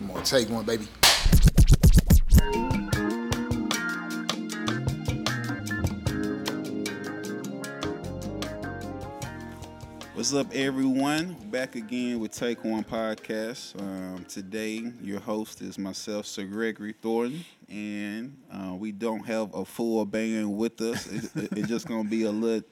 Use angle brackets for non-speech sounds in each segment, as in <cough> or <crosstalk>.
I'm gonna take one, baby. What's up, everyone? Back again with Take One Podcast. Um, today, your host is myself, Sir Gregory Thornton, and uh, we don't have a full band with us. It- it's just gonna be a little,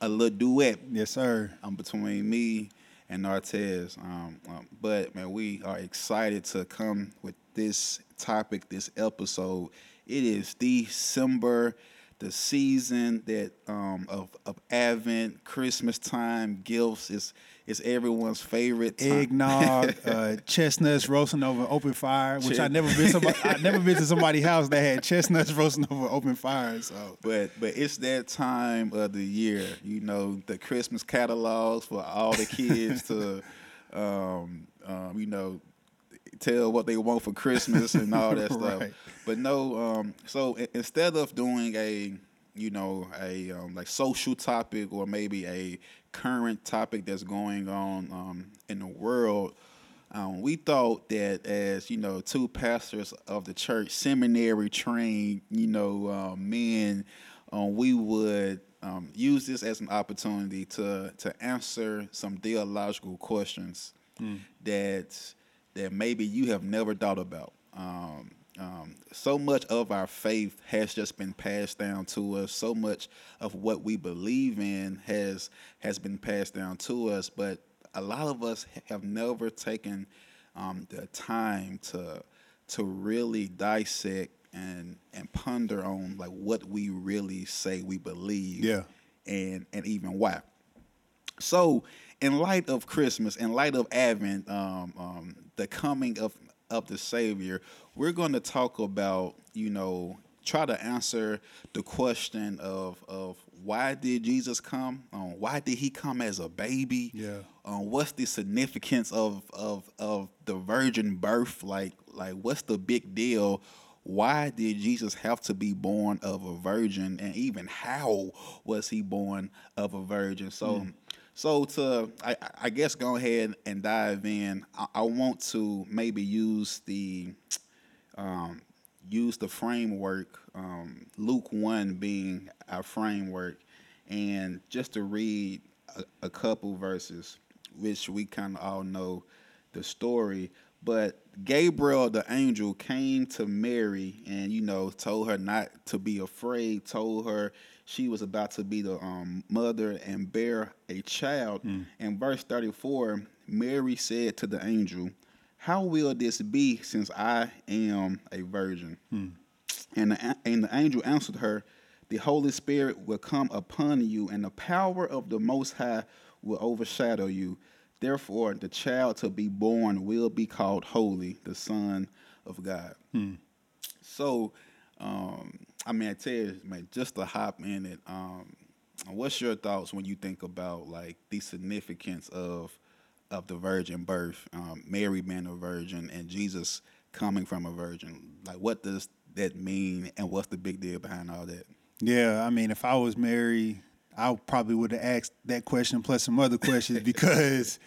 a little duet Yes, sir. um, between me and Artez. Um, um, but man, we are excited to come with this topic, this episode. It is December, the season that um, of of Advent, Christmas time, gifts. is is everyone's favorite time. Eggnog, <laughs> uh, chestnuts roasting over open fire, which I never been somebody, I never <laughs> been to somebody's house that had chestnuts roasting over open fire. So But but it's that time of the year, you know, the Christmas catalogs for all the kids to, <laughs> um, um, you know, tell what they want for Christmas and all that <laughs> stuff. Right. But no, um, so instead of doing a, you know, a um, like social topic or maybe a current topic that's going on um, in the world. Um, we thought that as you know, two pastors of the church, seminary trained, you know, uh, men, um, we would um, use this as an opportunity to to answer some theological questions that that maybe you have never thought about. Um, um, so much of our faith has just been passed down to us. So much of what we believe in has has been passed down to us. But a lot of us have never taken um, the time to to really dissect and and ponder on like what we really say we believe. Yeah. and and even why. So, in light of Christmas, in light of Advent, um, um, the coming of of the Savior, we're going to talk about, you know, try to answer the question of of why did Jesus come? Um, why did he come as a baby? Yeah. Um, what's the significance of of of the virgin birth? Like like what's the big deal? Why did Jesus have to be born of a virgin, and even how was he born of a virgin? So, so to I, I guess go ahead and dive in. I, I want to maybe use the um, use the framework, um, Luke 1 being our framework, and just to read a, a couple verses, which we kind of all know the story. But Gabriel, the angel, came to Mary and, you know, told her not to be afraid, told her she was about to be the um, mother and bear a child. In verse 34, Mary said to the angel, How will this be since I am a virgin? And the, and the angel answered her, The Holy Spirit will come upon you, and the power of the Most High will overshadow you. Therefore, the child to be born will be called Holy, the Son of God. So, um, I mean, I tell you, man, just to hop in it, um, what's your thoughts when you think about like the significance of of the virgin birth, um, Mary being a virgin, and Jesus coming from a virgin? Like, what does that mean, and what's the big deal behind all that? yeah, I mean, if I was Mary, I probably would have asked that question plus some other questions <laughs> because,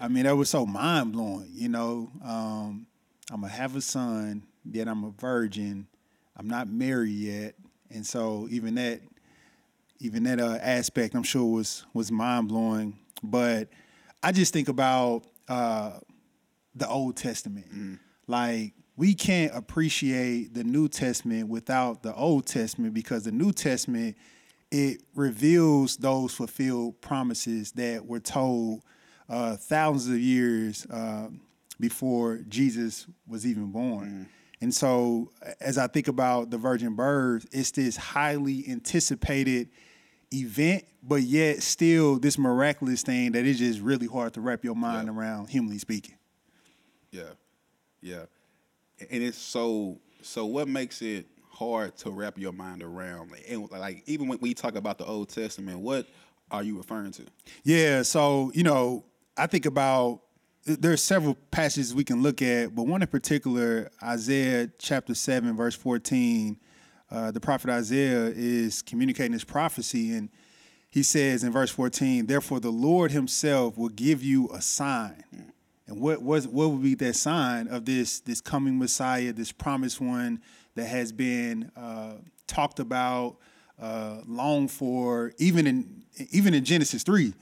I mean, that was so mind blowing. You know, um, I'm gonna have a son, yet I'm a virgin. I'm not married yet, and so even that, even that uh, aspect, I'm sure was was mind blowing. But I just think about uh, the Old Testament. Like we can't appreciate the New Testament without the Old Testament because the New Testament it reveals those fulfilled promises that were told uh, thousands of years uh, before Jesus was even born. And so, as I think about the virgin birth, it's this highly anticipated event, but yet still this miraculous thing that is just really hard to wrap your mind Yeah. around, humanly speaking. Yeah, yeah, and it's so so. What makes it hard to wrap your mind around? And like even when we talk about the Old Testament, what are you referring to? Yeah, so you know, I think about there's several passages we can look at, but one in particular, Isaiah chapter seven, verse fourteen. Uh, the prophet Isaiah is communicating his prophecy, and he says in verse fourteen, "Therefore, the Lord Himself will give you a sign. And what was what would be that sign of this this coming Messiah, this promised one that has been uh, talked about, uh, longed for, even in even in Genesis three?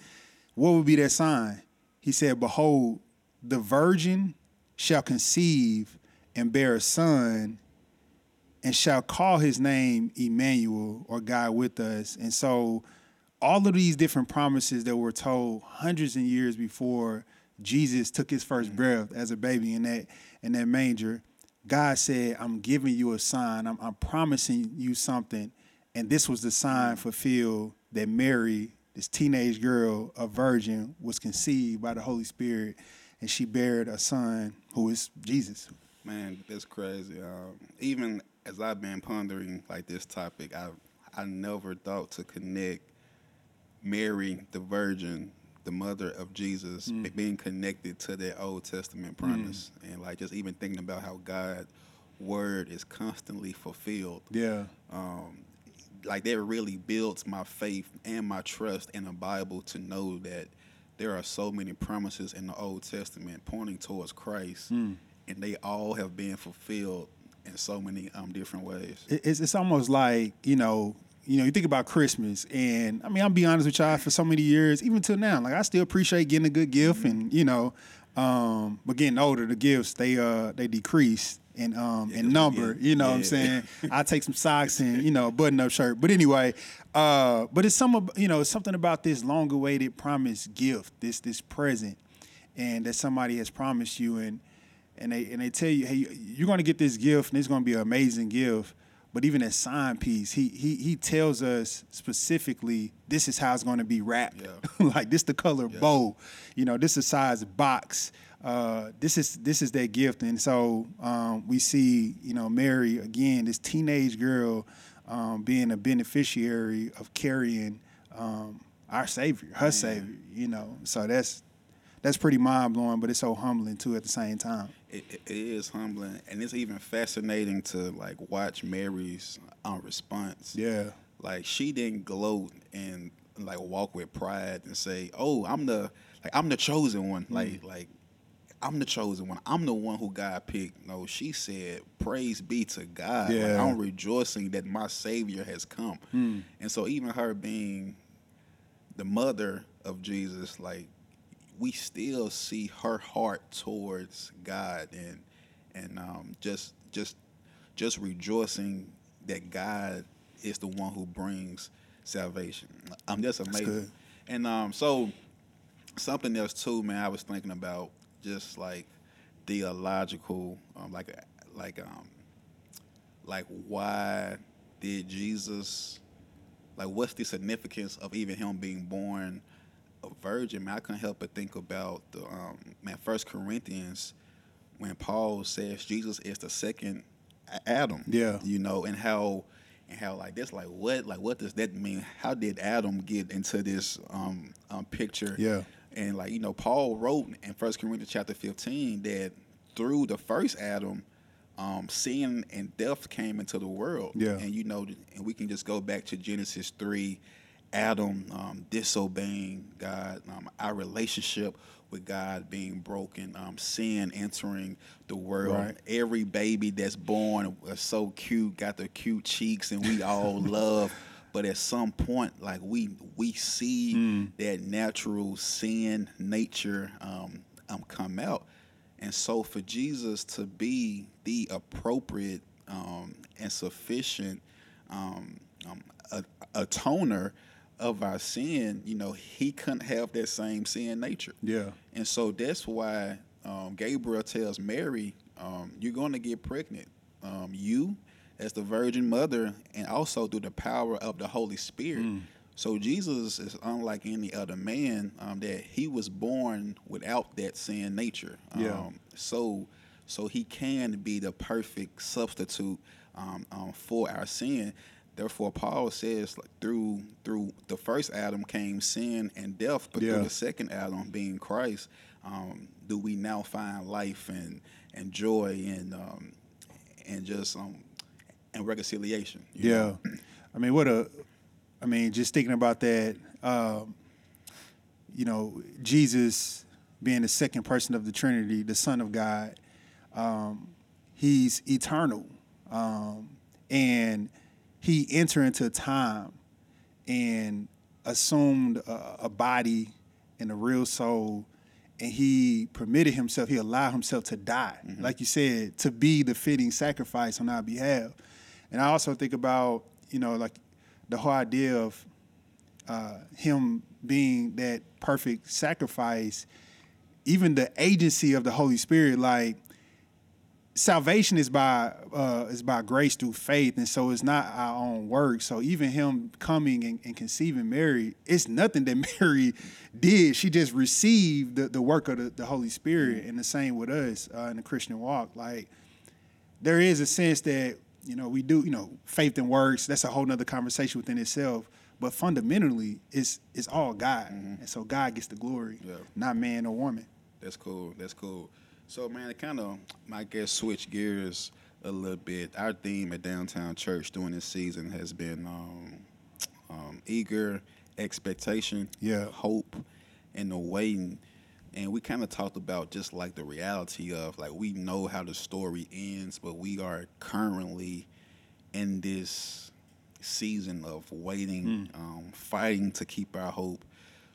What would be that sign? He said, "Behold, the virgin shall conceive and bear a son, and shall call his name Emmanuel, or God with us." And so, all of these different promises that were told hundreds of years before Jesus took his 1st mm. breath as a baby in that in that manger, God said, "I'm giving you a sign. I'm, I'm promising you something." And this was the sign mm. fulfilled that Mary, this teenage girl, a virgin, was conceived by the Holy Spirit, and she bared a son who is Jesus. Man, that's crazy. Um, even as I've been pondering like this topic, I I never thought to connect Mary, the Virgin, the mother of Jesus, Mm. being connected to that Old Testament promise, and like just even thinking about how God's word is constantly fulfilled. Yeah. Um, like that really builds my faith and my trust in the Bible to know that there are so many promises in the Old Testament pointing towards Christ, and they all have been fulfilled in so many um, different ways. It's it's almost like you know you know you think about Christmas and I mean I'll be honest with y'all for so many years even till now like I still appreciate getting a good gift and you know um, but getting older the gifts they uh they decrease in um in 'cause we number you know what I'm saying? <laughs> I take some socks and you know button up shirt. But anyway uh but it's some you know something about this long awaited promised gift this this present and that somebody has promised you and and they and they tell you, hey, you're gonna get this gift, and it's gonna be an amazing gift. But even that sign piece, he he he tells us specifically this is how it's gonna be wrapped. Yeah. <laughs> like this the color bow, you know, this is size box. Uh, this is this is that gift, and so um, we see you know Mary again, this teenage girl, um, being a beneficiary of carrying um, our Savior, her Savior. You know, so that's that's pretty mind blowing, but it's so humbling too at the same time. It, it is humbling, and it's even fascinating to like watch Mary's um, response. Yeah. like she didn't gloat and like walk with pride and say, "Oh, I'm the like I'm the chosen one." Like like I'm the chosen one. I'm the one who God picked. No, she said, "Praise be to God." Like, I'm rejoicing that my Savior has come. And so even her being the mother of Jesus, like we still see her heart towards God and and um, just just just rejoicing that God is the one who brings salvation. Um, that's amazing. And um, so something else too, man. I was thinking about just like theological, um, like like um, like why did Jesus like what's the significance of even him being born a virgin man i couldn't help but think about the um man first corinthians when paul says jesus is the second adam Yeah. you know and how and how like this like what like what does that mean how did adam get into this um, um picture Yeah. and like you know paul wrote in first corinthians chapter 15 that through the first adam um, sin and death came into the world. Yeah. And you know, and we can just go back to Genesis three, Adam um, disobeying God, um, our relationship with God being broken, um, sin entering the world. Right. Every baby that's born is so cute, got the cute cheeks, and we all <laughs> love. But at some point, like we we see that natural sin nature um, um, come out. And so for Jesus to be the appropriate um, and sufficient um, um, a- atoner of our sin, you know, he couldn't have that same sin nature. Yeah. And so that's why um, Gabriel tells Mary, um, you're going to get pregnant. Um, you, as the Virgin Mother, and also through the power of the Holy Spirit. So Jesus is unlike any other man um, that he was born without that sin nature. Yeah. Um, so, so he can be the perfect substitute um, um, for our sin. Therefore, Paul says like, through through the first Adam came sin and death, but Yeah. through the second Adam, being Christ, um, do we now find life and and joy and um, and just um, and reconciliation? Yeah. know? I mean, what a, I mean, just thinking about that, um, you know, Jesus being the second person of the Trinity, the Son of God. Um, he's eternal, um, and he entered into time and assumed a, a body and a real soul and he permitted himself, he allowed himself to die, mm-hmm. like you said, to be the fitting sacrifice on our behalf. And I also think about, you know, like the whole idea of uh, him being that perfect sacrifice, even the agency of the Holy Spirit, like salvation is by uh, is by grace through faith, and so it's not our own work. So even him coming and, and, conceiving Mary, it's nothing that <laughs> Mary did. She just received the, the work of the, the Holy Spirit, mm-hmm. and the same with us uh, in the Christian walk. Like there is a sense that you know we do, you know, faith and works. That's a whole nother conversation within itself. But fundamentally, it's it's all God, mm-hmm. and so God gets the glory, yeah. not man or woman. That's cool. That's cool. So man, it kind of I guess switch gears a little bit. Our theme at Downtown Church during this season has been um, um, eager expectation, yeah, hope, and the waiting. And we kind of talked about just like the reality of like we know how the story ends, but we are currently in this season of waiting, mm. um, fighting to keep our hope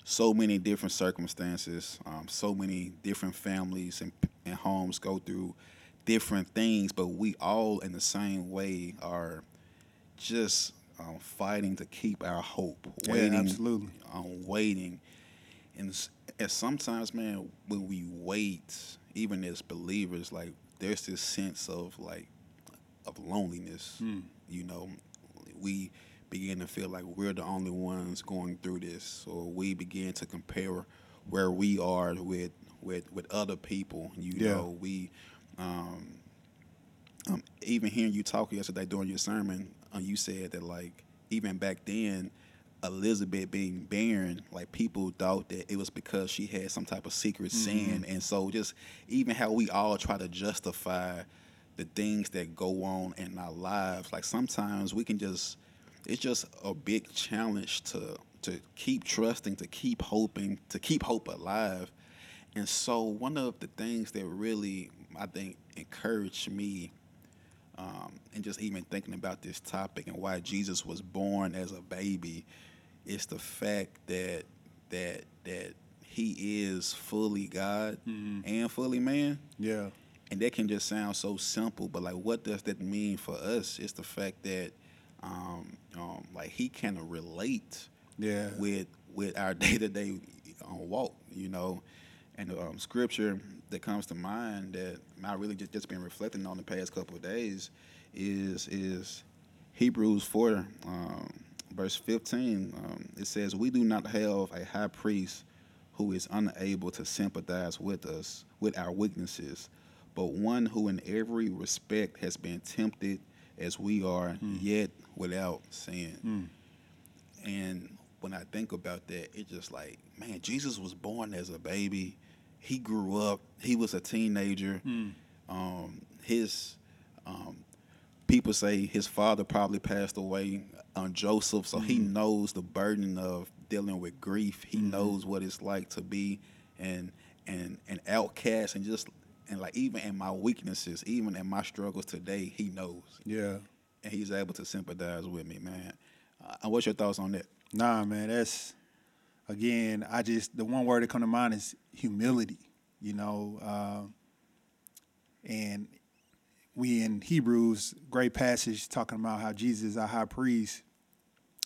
so many different circumstances, um, so many different families and, and homes go through different things, but we all, in the same way, are just um, fighting to keep our hope, waiting, yeah, absolutely, um, waiting, and, and sometimes, man, when we wait, even as believers, like there's this sense of like of loneliness. Mm. You know, we begin to feel like we're the only ones going through this, or we begin to compare where we are with with with other people. You yeah. know, we um, um, even hearing you talk yesterday during your sermon, uh, you said that like even back then. Elizabeth being barren, like people thought that it was because she had some type of secret mm-hmm. sin, and so just even how we all try to justify the things that go on in our lives, like sometimes we can just it's just a big challenge to to keep trusting, to keep hoping, to keep hope alive. And so one of the things that really I think encouraged me um, and just even thinking about this topic and why Jesus was born as a baby is the fact that that that he is fully God mm-hmm. and fully man. Yeah. And that can just sound so simple, but like what does that mean for us? It's the fact that um, um, like he can relate yeah. with with our day to day walk, you know. And the um, scripture that comes to mind that I really just, just been reflecting on the past couple of days is is Hebrews four, um, verse fifteen. Um, it says, "We do not have a high priest who is unable to sympathize with us with our weaknesses, but one who in every respect has been tempted as we are, mm. yet without sin. Mm. And when I think about that, it's just like, man, Jesus was born as a baby. He grew up. He was a teenager. Mm. Um, his um, people say his father probably passed away on Joseph, so mm-hmm. he knows the burden of dealing with grief. He mm-hmm. knows what it's like to be and and an outcast and just and like even in my weaknesses, even in my struggles today, he knows. Yeah and he's able to sympathize with me, man. Uh, what's your thoughts on that? Nah, man, that's again. I just the one word that come to mind is humility. You know, uh, and we in Hebrews, great passage talking about how Jesus is our high priest.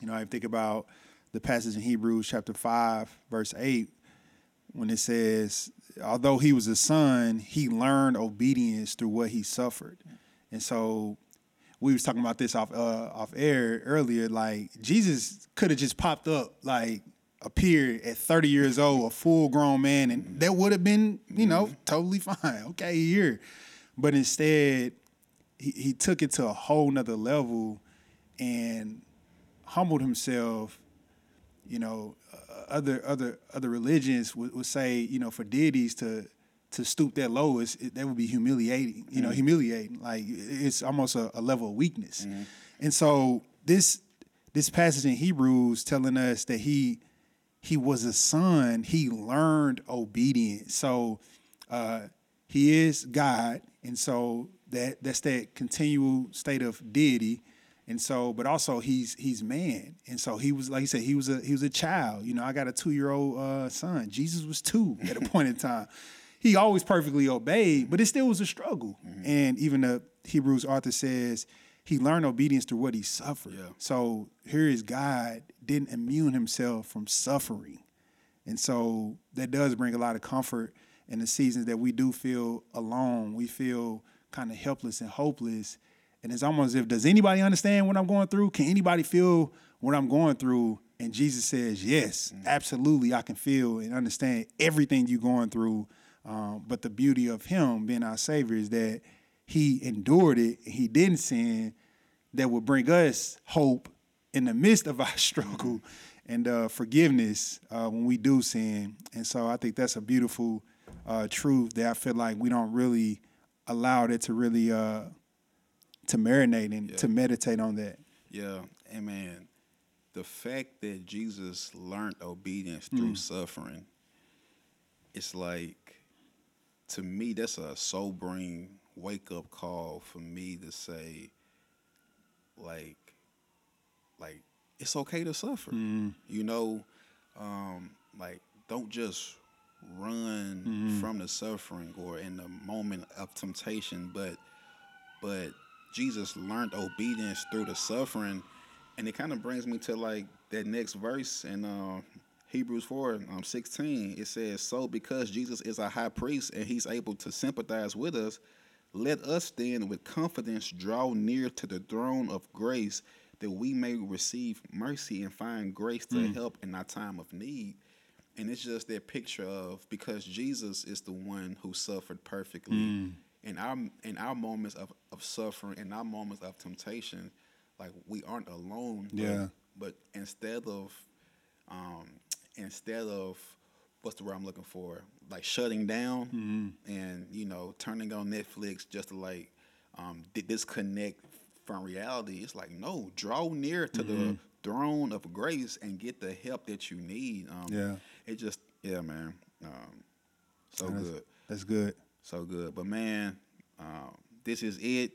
You know, I think about the passage in Hebrews chapter five, verse eight, when it says, "Although he was a son, he learned obedience through what he suffered." And so we was talking about this off uh, off air earlier. Like Jesus could have just popped up, like appeared at 30 years old, a full grown man, and that would have been, you know, totally fine. <laughs> Okay, here. But instead, he, he took it to a whole nother level and humbled himself. You know, uh, other other other religions would, would say, you know, for deities to to stoop that low is it, that would be humiliating. You know, mm-hmm. humiliating. Like it's almost a, a level of weakness. Mm-hmm. And so this this passage in Hebrews telling us that he he was a son, he learned obedience. So uh, he is God, and so that that's that continual state of deity. And so, but also he's he's man, and so he was like you said he was a he was a child. You know, I got a two year old uh, son. Jesus was two at a <laughs> point in time. He always perfectly obeyed, but it still was a struggle. Mm-hmm. And even the Hebrews author says he learned obedience through what he suffered. Yeah. So here is God didn't immune himself from suffering. And so that does bring a lot of comfort in the seasons that we do feel alone. We feel kind of helpless and hopeless. And it's almost as if, does anybody understand what I'm going through? Can anybody feel what I'm going through? And Jesus says, yes, mm-hmm. absolutely, I can feel and understand everything you're going through. Um, but the beauty of Him being our Savior is that he endured it, he didn't sin, that would bring us hope in the midst of <laughs> our struggle and uh, forgiveness uh, when we do sin. And so I think that's a beautiful uh, truth that I feel like we don't really allow it to really uh, to marinate and yeah. to meditate on that. Yeah, amen. the fact that Jesus learned obedience through mm. suffering, it's like to me that's a sobering wake up call for me to say, like, like it's okay to suffer. Mm. You know, um, like don't just run mm. from the suffering or in the moment of temptation, but but Jesus learned obedience through the suffering, and it kind of brings me to like that next verse in uh, Hebrews 4, um, 16. It says, So because Jesus is a high priest and he's able to sympathize with us, let us then with confidence draw near to the throne of grace that we may receive mercy and find grace to mm. help in our time of need. And it's just that picture of because Jesus is the one who suffered perfectly. Mm. In our in our moments of, of suffering, in our moments of temptation, like we aren't alone. Yeah. But, but instead of um, instead of what's the word I'm looking for? Like shutting down mm-hmm. and you know turning on Netflix just to like um, disconnect from reality. It's like no, draw near to mm-hmm. the throne of grace and get the help that you need. Um, yeah, it just yeah, man. Um, so that's, good. That's good. So good. But man, um, this is it.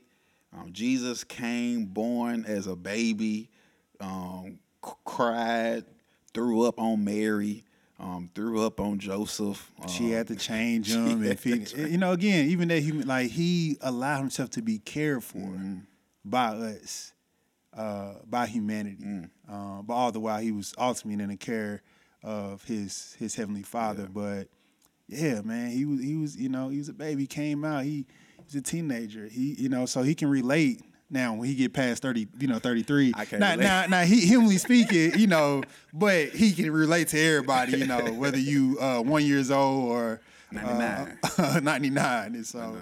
Um, Jesus came born as a baby, um, c- cried, threw up on Mary, um, threw up on Joseph. Um, she had to <laughs> change him. if he, you know, again, even that he like he allowed himself to be cared for mm-hmm. by us, uh, by humanity. Mm. Uh, but all the while, he was ultimately in the care of his his heavenly Father. Yeah. But yeah, man, he was he was you know he was a baby. He came out. He, he was a teenager. He you know so he can relate now, when he get past thirty, you know, thirty three, I can't now, relate. now, now, he humanly speaking, you know, but he can relate to everybody, you know, whether you uh, one years old or ninety nine, uh, ninety <laughs> nine, and so.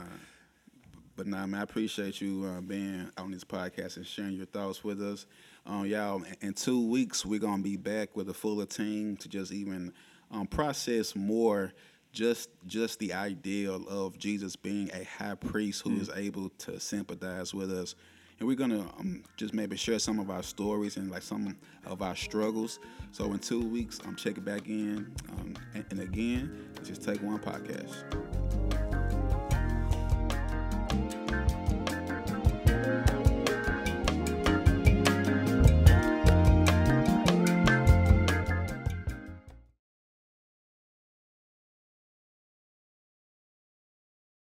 But nah, man, I appreciate you uh, being on this podcast and sharing your thoughts with us. Um, y'all, in two weeks, we're gonna be back with a fuller team to just even um, process more just just the ideal of Jesus being a high priest who mm. is able to sympathize with us and we're gonna um, just maybe share some of our stories and like some of our struggles. So in two weeks, I'm checking back in, um, and, and again, just take one podcast.